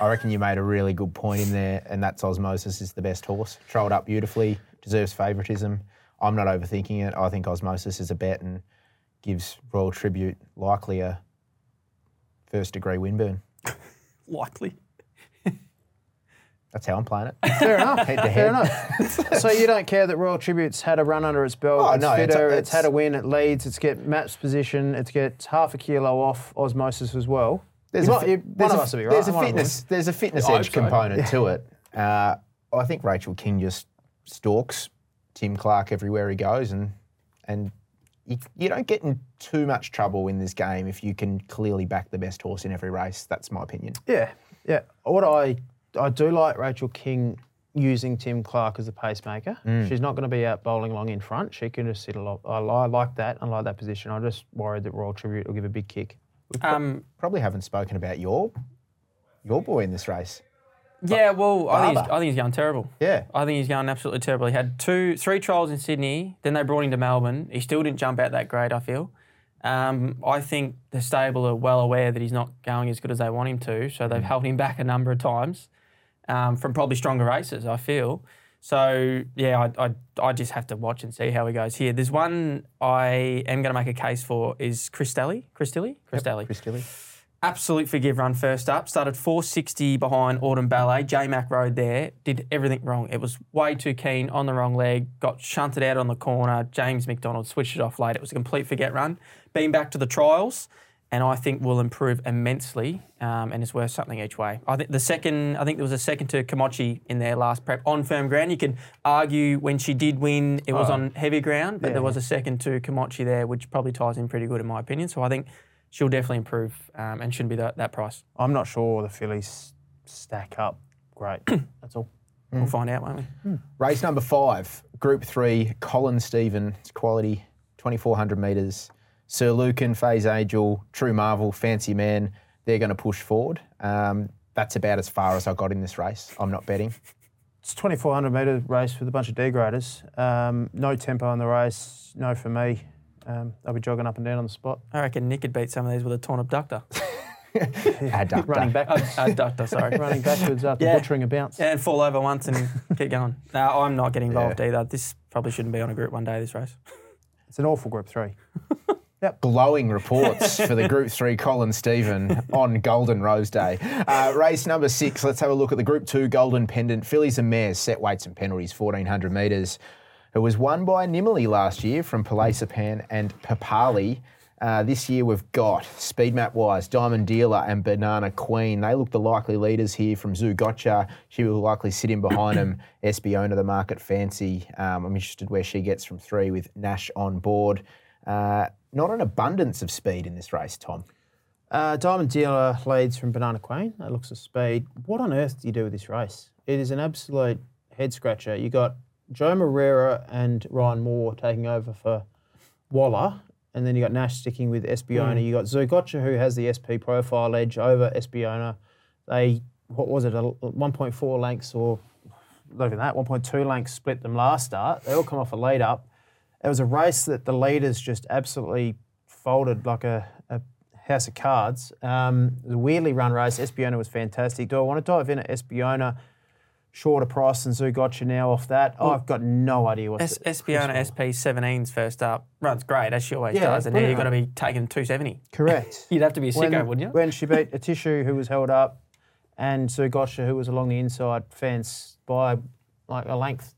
I reckon you made a really good point in there, and that's Osmosis is the best horse. Trolled up beautifully, deserves favouritism. I'm not overthinking it. I think Osmosis is a bet and gives Royal Tribute likely a first degree win burn. [laughs] Likely. That's how I'm playing it. Fair [laughs] enough. Head to Fair head. enough. [laughs] so you don't care that Royal Tribute's had a run under its belt. Oh, it's no, it's- fitter, it's, it's- had a win, it leads, it's get match position, it's get half a kilo off Osmosis as well. There's You a you- there's one a- of us will be right. There's a one of us fitness. There's a fitness edge so. component [laughs] to it. Uh, I think Rachel King just stalks Tim Clark everywhere he goes, and and you, you don't get in too much trouble in this game if you can clearly back the best horse in every race. That's my opinion. Yeah, yeah. What I I do like Rachel King using Tim Clark as a pacemaker. Mm. She's not going to be out bowling along in front. She can just sit a lot. I, I like that. I like that position. I'm just worried that Royal Tribute will give a big kick. Um, Probably haven't spoken about your your boy in this race. yeah, well, I think, he's, Barber. I think he's going terrible. Yeah. I think he's going absolutely terrible. He had two, three trials in Sydney. Then they brought him to Melbourne. He still didn't jump out that great. I feel. Um, I think the stable are well aware that he's not going as good as they want him to, so they've held him back a number of times um, from probably stronger races. I feel. So yeah, I, I, I just have to watch and see how he goes here. There's one I am going to make a case for is Christelli. Christelli. Christelli. Chris Tilley. Absolute forgive run first up. Started 460 behind Autumn Ballet. J Mac rode there. Did everything wrong. It was way too keen on the wrong leg. Got shunted out on the corner. James McDonald switched it off late. It was a complete forget run. Been back to the trials, and I think will improve immensely. Um, and is worth something each way. I think the second. I think there was a second to Komochi in their last prep on firm ground. You can argue when she did win, it was on heavy ground, but Yeah. there was a second to Komochi there, which probably ties in pretty good in my opinion. So I think she'll definitely improve um, and shouldn't be that, that price. I'm not sure the Phillies stack up great. [coughs] That's all. We'll find out, won't we? Race number five, Group Three, Colin Stephen, it's quality, 2400 metres. Sir Lucan, Phase Angel, True Marvel, Fancy Man, they're going to push forward. Um, that's about as far as I got in this race. I'm not betting. It's a 2,400 metre race with a bunch of degraders. Um, no tempo in the race. No for me. Um, I'll be jogging up and down on the spot. I reckon Nick could beat some of these with a torn abductor. [laughs] Adductor. [laughs] Running backwards. abductor, sorry. [laughs] running backwards after Yeah. butchering a bounce. Yeah, and fall over once and keep going. No, I'm not getting involved either. This probably shouldn't be on a group one day, this race. It's an awful group three. Glowing reports for the Group 3 Colin Stephen on Golden Rose Day. Uh, race number six, let's have a look at the Group 2 Golden Pendant. Fillies and Mares, set weights and penalties, 1400 metres. It was won by Nimmerley last year from Palacepan and Papali. Uh, this year we've got speed map wise Diamond Dealer and Banana Queen. They look the likely leaders here from Zougotcha. She will likely sit in behind them. [coughs] Espiona, the market fancy. Um, I'm interested where she gets from three with Nash on board. Uh, not an abundance of speed in this race, Tom. Uh, Diamond Dealer leads from Banana Queen. That looks a speed. What on earth do you do with this race? It is an absolute head scratcher. You got Joao Moreira and Ryan Moore taking over for Waller, and then you got Nash sticking with Espiona. You got Zougotcha who has the SP profile edge over Espiona. They what was it, a 1.4 lengths or not even that, 1.2 lengths split them last start. They all come off a lead up. It was a race that the leaders just absolutely folded like a, a house of cards. Um, it was a weirdly run race. Espiona was fantastic. Do I want to dive in at Espiona? Shorter price than Zougotcha now off that. Oh, I've got no idea what. S- Espiona SP17's first up runs great as she always Yeah, does, and now you've got to be taking 270. Correct. [laughs] You'd have to be a sicko, wouldn't you? When she beat Atishu who was held up and Zougotcha who was along the inside fence by like a length.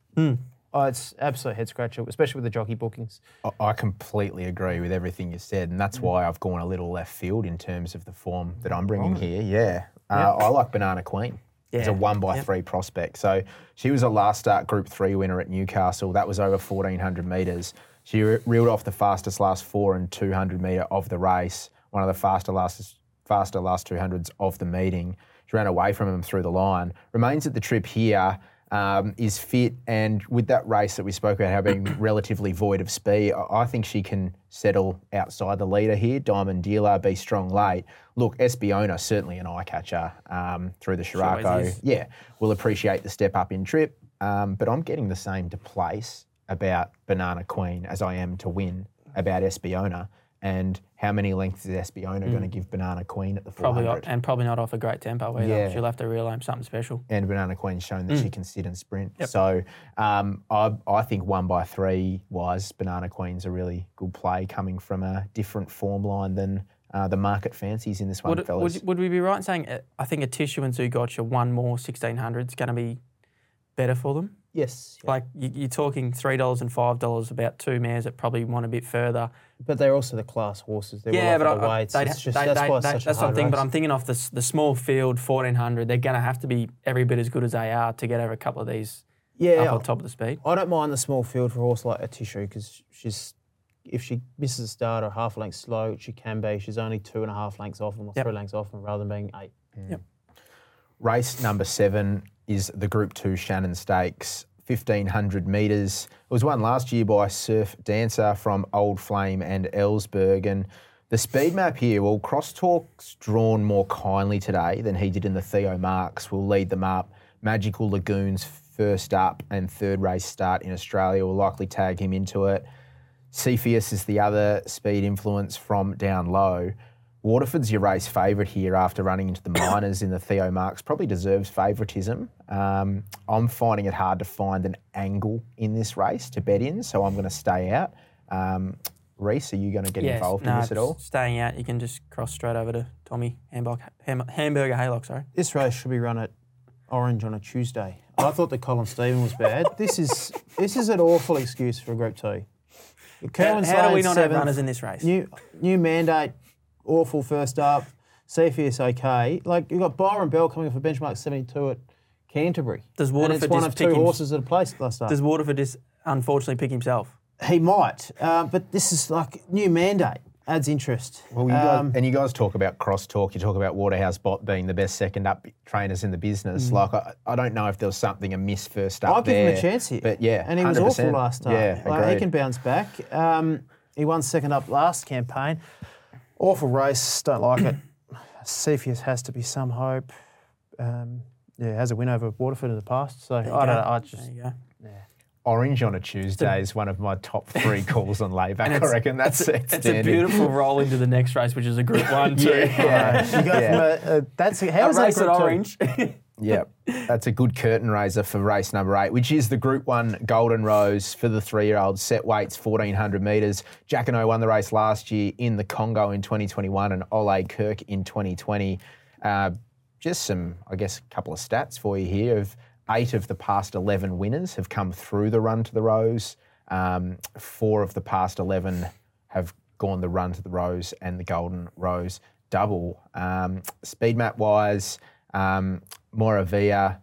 Oh, it's absolute head scratcher, especially with the jockey bookings. I- completely agree with everything you said, and that's why I've gone a little left field in terms of the form that I'm bringing here. Yeah, uh, I like Banana Queen. It's a one by yep. three prospect. So she was a last start Group Three winner at Newcastle. That was over 1400 metres. She re- reeled off the fastest last four and 200 metre of the race. One of the faster last faster last 200s of the meeting. She ran away from him through the line. Remains at the trip here um, is fit, and with that race that we spoke about, how being [clears throat] relatively void of speed, I I think she can settle outside the leader here. Diamond Dealer, be strong late. Look, Espiona certainly an eye catcher um, through the Scirocco. Yeah, we'll appreciate the step up in trip, um, but I'm getting the same to place about Banana Queen as I am to win about Espiona. And how many lengths is Espiona going to give Banana Queen at the Mm. Probably not, and probably not off a great tempo either. Yeah. She'll have to reel home something special. and Banana Queen's shown that Mm. she can sit and sprint. So um, I, I think one by three wise, Banana Queen's a really good play coming from a different form line than uh, the market fancies in this one, Would, fellas. would, would we be right in saying uh, I think Atishu and Zougotcha one more 1600 is going to be better for them? Yes. Like you, you're talking $3 and $5 about two mares that probably want a bit further. But they're also the class horses. They're yeah, well but the I, weights. they'd It's just, they- that's they- why they- that's a hard something. But. I'm thinking off the, the small field 1400, they're going to have to be every bit as good as they are to get over a couple of these yeah, up on top of the speed. I don't mind the small field for a horse like Atishu because she's if she misses a start or half a length slow, she can be. She's only two and a half lengths off and or Yep. three lengths off them rather than being eight. Race number seven is the Group 2 Shannon Stakes, 1500 metres. It was won last year by Surf Dancer from Old Flame and Ellsberg. And the speed map here, well, Crosstalk's drawn more kindly today than he did in the Theo Marks. will lead them up. Magical Lagoons first up and third race start in Australia will likely tag him into it. Cepheus is the other speed influence from down low. Waterford's your race favourite here after running into the [coughs] minors in the Theo Marks. Probably deserves favouritism. Um, I'm finding it hard to find an angle in this race to bet in, so I'm going to stay out. Um, Reece, are you going to get Yes, involved no, in this at all? Staying out, you can just cross straight over to Tommy Hamburg, Ham, Hamburger Haylock. Sorry. This race should be run at Orange on a Tuesday. I thought that Colin Stephen was bad. [laughs] This is this is an awful excuse for a Group Two. How, Kerwin's how do we Lane not have runners in this race? New new mandate, awful first up. Cepheus okay. Like you've got Byron Bell coming off a benchmark 72 at Canterbury. Does and Waterford it's one of two him- horses that have placed last start. Does Waterford just unfortunately pick himself? He might, uh, but this is like new mandate adds interest. Well, you guys, Um, and you guys talk about crosstalk. You talk about Waterhouse Bott being the best second up trainers in the business. Like, I, I don't know if there was something amiss first up Mm. I'll give him a chance here. But yeah, and he was awful last time. Yeah, like, he can bounce back. Um, he won second up last campaign. Awful race. Don't like it. Cepheus has to be some hope. Um, yeah, has a win over Waterford in the past. So I There don't know. go. I just go. Orange on a Tuesday is one of my top three [laughs] calls on layback. I reckon that's it's, a, it's it's a beautiful roll into the next race, which is a Group [laughs] One too. Yeah, you go yeah. from a, that's how A is that race at? Orange. [laughs] yeah, that's a good curtain raiser for race number eight, which is the Group One Golden Rose for the three-year-olds. Set weights fourteen hundred meters. Jacquinot won the race last year in the Congo in 2021, and Ole Kirk in 2020. Uh, just some, I guess, a couple of stats for you here. Of eight of the past 11 winners have come through the run to the Rose. Um, four of the past 11 have gone the run to the Rose and the Golden Rose double. Um, speed map wise, um, Moravia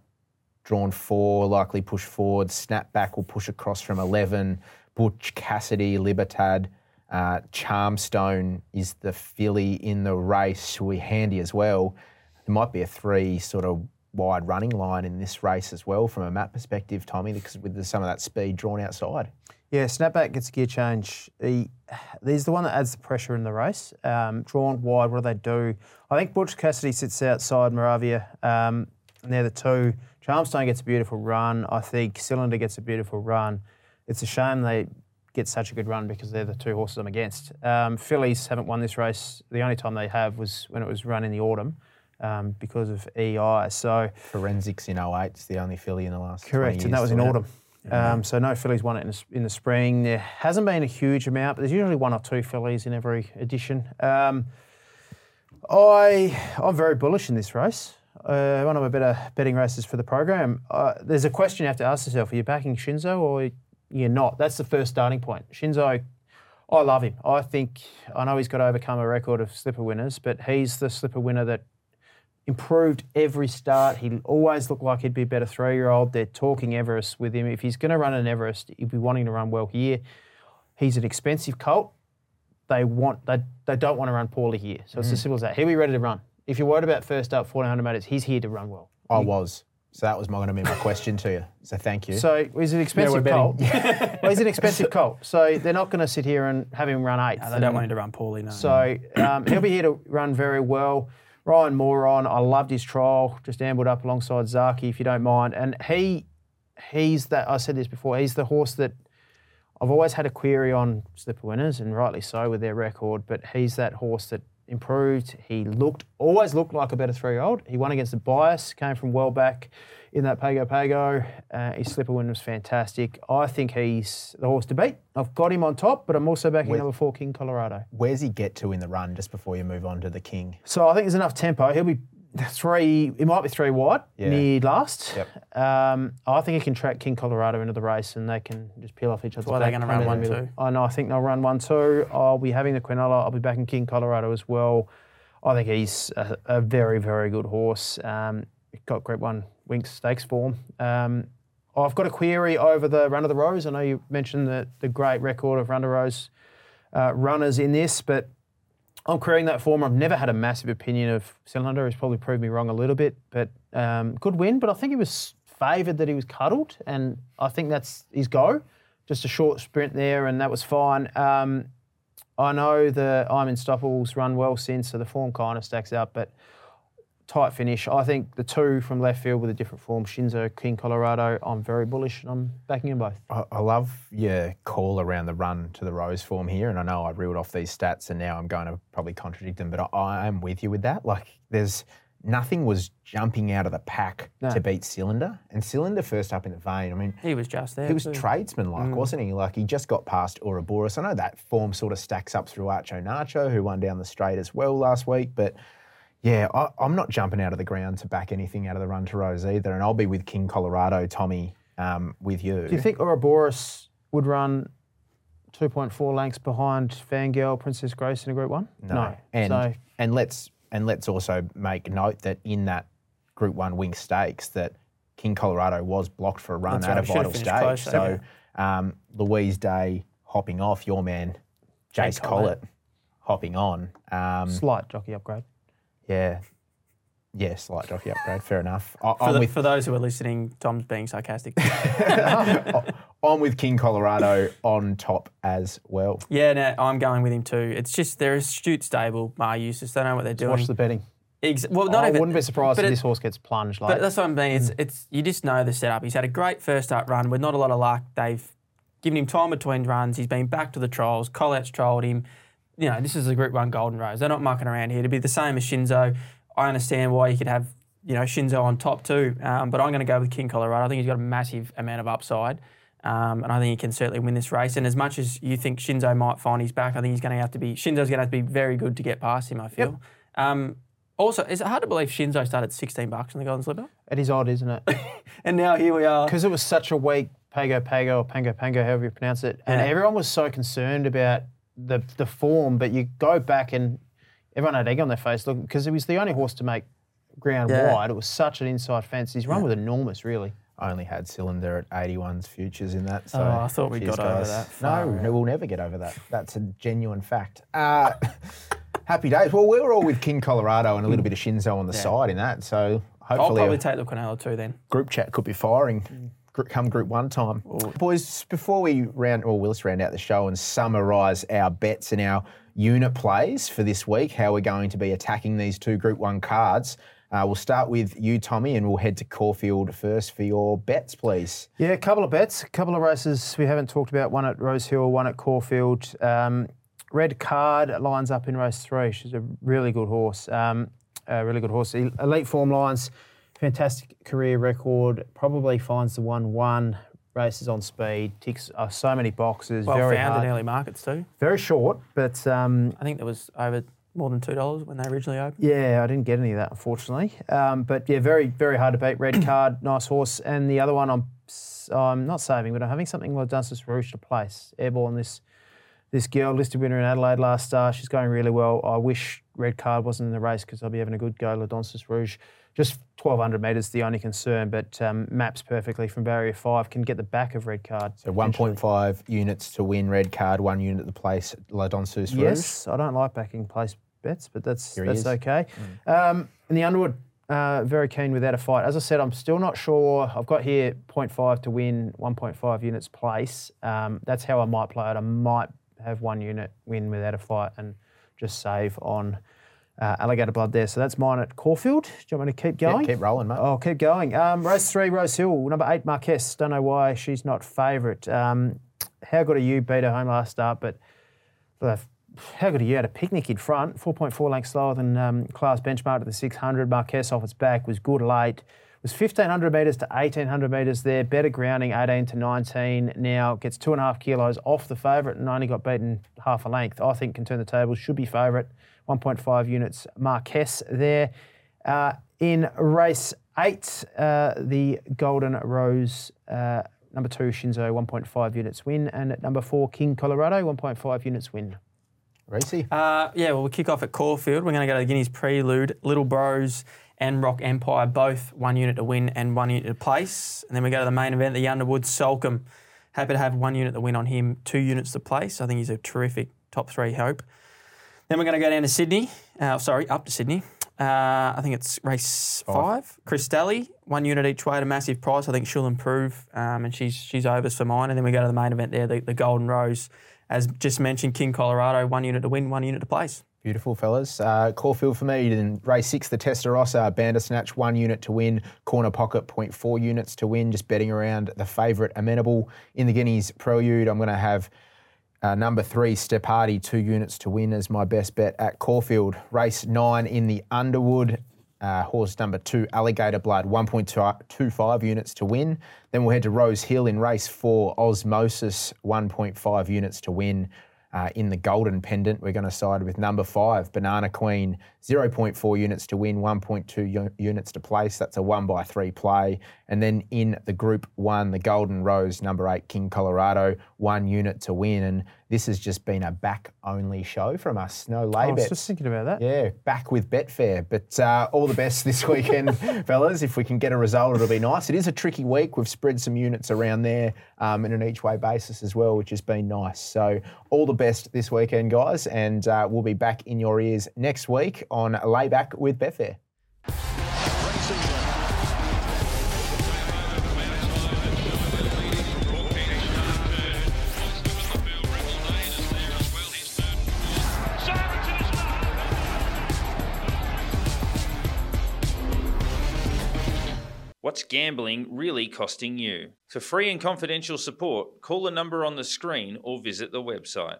drawn four, likely push forward. Snapback will push across from 11. Butch Cassidy, Libertad. Uh, Charmstone is the filly in the race, be handy as well. There might be a three sort of wide running line in this race as well from a map perspective, Tommy, because with the, some of that speed drawn outside. Yeah, snapback gets a gear change. He, he's the one that adds the pressure in the race. Um, drawn wide, what do they do? I think Butch Cassidy sits outside Moravia, um, and they're the two. Charmstone gets a beautiful run. I think Cylinder gets a beautiful run. It's a shame they get such a good run because they're the two horses I'm against. Um, Phillies haven't won this race. The only time they have was when it was run in the autumn um, because of EI. So Forensics in 08 is the only filly in the last Correct, 20 and that was in autumn. Um, so no fillies won it in the, in the spring. There hasn't been a huge amount, but there's usually one or two fillies in every edition. Um, I I'm very bullish in this race. Uh, one of my better betting races for the program. Uh, there's a question you have to ask yourself: Are you backing Shinzo or you're not? That's the first starting point. Shinzo, I love him. I think I know he's got to overcome a record of slipper winners, but he's the slipper winner that improved every start. He always looked like he'd be a better three year old. They're talking Everest with him. If he's going to run an Everest, he'd be wanting to run well here. He's an expensive colt. They want they, they don't want to run poorly here. So it's as simple as that. He'll be ready to run. If you're worried about first up 1400 metres, he's here to run well. I was. So that was going to be my question to you. So thank you. So he's an expensive betting. colt. [laughs] well, he's an expensive colt. So they're not going to sit here and have him run eighth. No, they don't want him to run poorly, no. So um, he'll be here to run very well. Ryan Moron, I loved his trial. Just ambled up alongside Zaaki, if you don't mind. And he, he's that. I said this before. He's the horse that I've always had a query on slipper winners, and rightly so with their record. But he's that horse that improved. He looked always looked like a better three-year-old. He won against the bias, came from well back in that Pago Pago. Uh, his slipper win was fantastic. I think he's the horse to beat. I've got him on top, but I'm also backing With- number four, King Colorado. Where's he get to in the run just before you move on to the King? So I think there's enough tempo. He'll be three. It might be three wide, Yeah. near last. Yep. Um, I think he can track King Colorado into the race, and they can just peel off each other's why they're gonna run one, middle. two. I know. I think they'll run one two. I'll be having the Quinella. I'll be back in King Colorado as well. I think he's a, a very, very good horse. Um, got Group One Winx Stakes form. Um, I've got a query over the Run of the Rose. I know you mentioned the, the great record of Run of the Rose uh, runners in this, but I'm querying that form. I've never had a massive opinion of Cylinder. He's probably proved me wrong a little bit, but um, good win. But I think he was favoured that he was cuddled, and I think that's his go. Just a short sprint there, and that was fine. Um, I know the I'm in Stopples run well since, so the form kind of stacks up, but tight finish. I think the two from left field with a different form, Shinzo, King Colorado, I'm very bullish and I'm backing them both. I, I love your call around the run to the Rose form here, and I know I reeled off these stats, and now I'm going to probably contradict them, but I, I am with you with that. Like, there's nothing was jumping out of the pack No. to beat Cylinder, and Cylinder first up in the vein. I mean, he was just there. he was tradesman like, mm. wasn't he? Like he just got past Ouroboros. I know that form sort of stacks up through Archo Nacho, who won down the straight as well last week. But yeah, I, I'm not jumping out of the ground to back anything out of the run to Rose either. And I'll be with King Colorado, Tommy, um, with you. Do you think Ouroboros would run 2.4 lengths behind Fangirl, Princess Grace in a Group One? And so and let's and let's also make note that in that Group One Winx Stakes that King Colorado was blocked for a run That's at right, a vital close, so um, Louise Day hopping off, your man Jace Collett. Collett hopping on. Um, slight jockey upgrade. Yeah, yeah, slight jockey upgrade. Fair enough. I, For, I'm the, with for those who are listening, Tom's being sarcastic. [laughs] [laughs] I'm with King Colorado on top as well. yeah, no, I'm going with him too. It's just they're astute stable, Maher Eustace. They know what they're doing. Watch the betting. Ex- well, not I even, wouldn't be surprised if it- this horse gets plunged. Like, But that's what I mean. It's, hmm. it's you just know the setup. He's had a great first start run with not a lot of luck. They've given him time between runs. He's been back to the trials. Collett's trialled him. You know, this is a Group One Golden Rose. They're not mucking around here. To be the same as Shinzo, I understand why you could have you know Shinzo on top too. Um, but I'm going to go with King Colorado. I think he's got a massive amount of upside. Um, and I think he can certainly win this race. And as much as you think Shinzo might find his back, I think he's going to have to be Shinzo's going to have to be very good to get past him. I feel. Um, also, is it hard to believe Shinzo started 16 bucks in the Golden Slipper? it is odd, isn't it? [laughs] And now here we are. Because it was such a weak Pago Pago or Pango Pango, however you pronounce it, and Yeah. everyone was so concerned about the the form, but you go back and everyone had egg on their face look because it was the only horse to make ground Yeah. wide. It was such an inside fence. His run was enormous, really. I only had cylinder at 81's futures in that. So Oh, I thought we cheers, got over that. Far No, no, we'll never get over that. That's a genuine fact. Uh, [laughs] happy days. Well, we were all with King Colorado and a little bit of Shinzo on the side in that. So hopefully. I'll probably take the Quinella too then. group chat could be firing gr- come group one time. Boys, before we round, or we'll just round out the show and summarise our bets and our unit plays for this week, how we're going to be attacking these two group one cards. Uh, we'll start with you, Tommy, and we'll head to Caulfield first for your bets, please. Yeah, a couple of bets, a couple of races we haven't talked about. One at Rosehill, one at Caulfield. Um, Red Card lines up in race three. She's a really good horse. Um, a really good horse. Elite form lines, fantastic career record. Probably finds the one-one. Races on speed, ticks uh, so many boxes. Well very found hard, in early markets too. very short, but um, I think there was over more than two dollars when they originally opened. yeah, I didn't get any of that unfortunately. Um, but yeah, very very hard to beat. Red [coughs] card, nice horse, and the other one I'm I'm not saving, but I'm having something like Rouge to place. Airborne this this girl listed winner in Adelaide last star. She's going really well. I wish red card wasn't in the race because I'll be having a good go. La Danseuse Rouge, just 1200 metres, the only concern, but um, maps perfectly from barrier five. Can get the back of red card. So 1.5 units to win red card, one unit at the place La Danseuse. Yes, I don't like backing place bets, but that's Here that's okay. Um, in the Underwood, uh, very keen without a fight. As I said, I'm still not sure. I've got here 0.5 to win, 1.5 units place. Um, that's how I might play it. I might have one unit win without a fight and just save on uh, alligator blood there. So that's mine at Caulfield. Do you want me to keep going? Yeah, keep rolling, mate. Oh, keep going. Um, race three, Rosehill, number eight, Marquess. Don't know why she's not favourite. Um, how good are you? Beat her home last start, but uh, how good are you? Had a picnic in front, 4.4 lengths slower than um, class benchmark at the 600. Marquess off its back was good late. Was 1500 metres to 1800 metres there. Better grounding, 18 to 19. Now gets two and a half kilos off the favourite and only got beaten half a length. I think can turn the tables. Should be favourite. 1.5 units. Marquess there. Uh, in race eight, uh, the Golden Rose, uh, number two, Shinzo, 1.5 units win. And at number four, King Colorado, 1.5 units win. Racy. Uh, yeah, well, we kick off at Caulfield. We're going to go to the Guineas Prelude, Little Bros, and Rock Empire, both one unit to win and one unit to place. And then we go to the main event, the Underwood Soulcombe. Happy to have one unit to win on him, two units to place. I think he's a terrific top three hope. Then we're going to go down to Sydney. Uh, sorry, up to Sydney. Uh, I think it's race five. Daly, one unit each way at a massive price. I think she'll improve, um, and she's she's overs for mine. And then we go to the main event there, the, the Golden Rose. As just mentioned, King Colorado, one unit to win, one unit to place. Beautiful, fellas. Uh, Caulfield for me. In race six, the Testarossa, Bandersnatch, one unit to win. Corner Pocket, 0.4 units to win. Just betting around the favourite, Amenable. In the Guineas Prelude, I'm going to have uh, number three, Stepardi, two units to win is my best bet at Caulfield. Race nine in the Underwood. Uh, horse number two, Alligator Blood, 1.25 units to win. Then we'll head to Rosehill in race four, Osmosis, 1.5 units to win. Uh, in the Golden Pendant, we're going to side with number five, Banana Queen, 0.4 units to win, 1.2 units to place. That's a one by three play. And then in the Group One, the Golden Rose, number eight, King Colorado, one unit to win. And this has just been a back only show from us. No lay I was bets. just thinking about that. Yeah, back with Betfair. But uh, all the best this [laughs] weekend, fellas. If we can get a result, it'll be nice. It is a tricky week. We've spread some units around there um, in an each way basis as well, which has been nice. So, all the best this weekend, guys. And uh, we'll be back in your ears next week on Layback with Betfair. What's gambling really costing you? For free and confidential support, call the number on the screen or visit the website.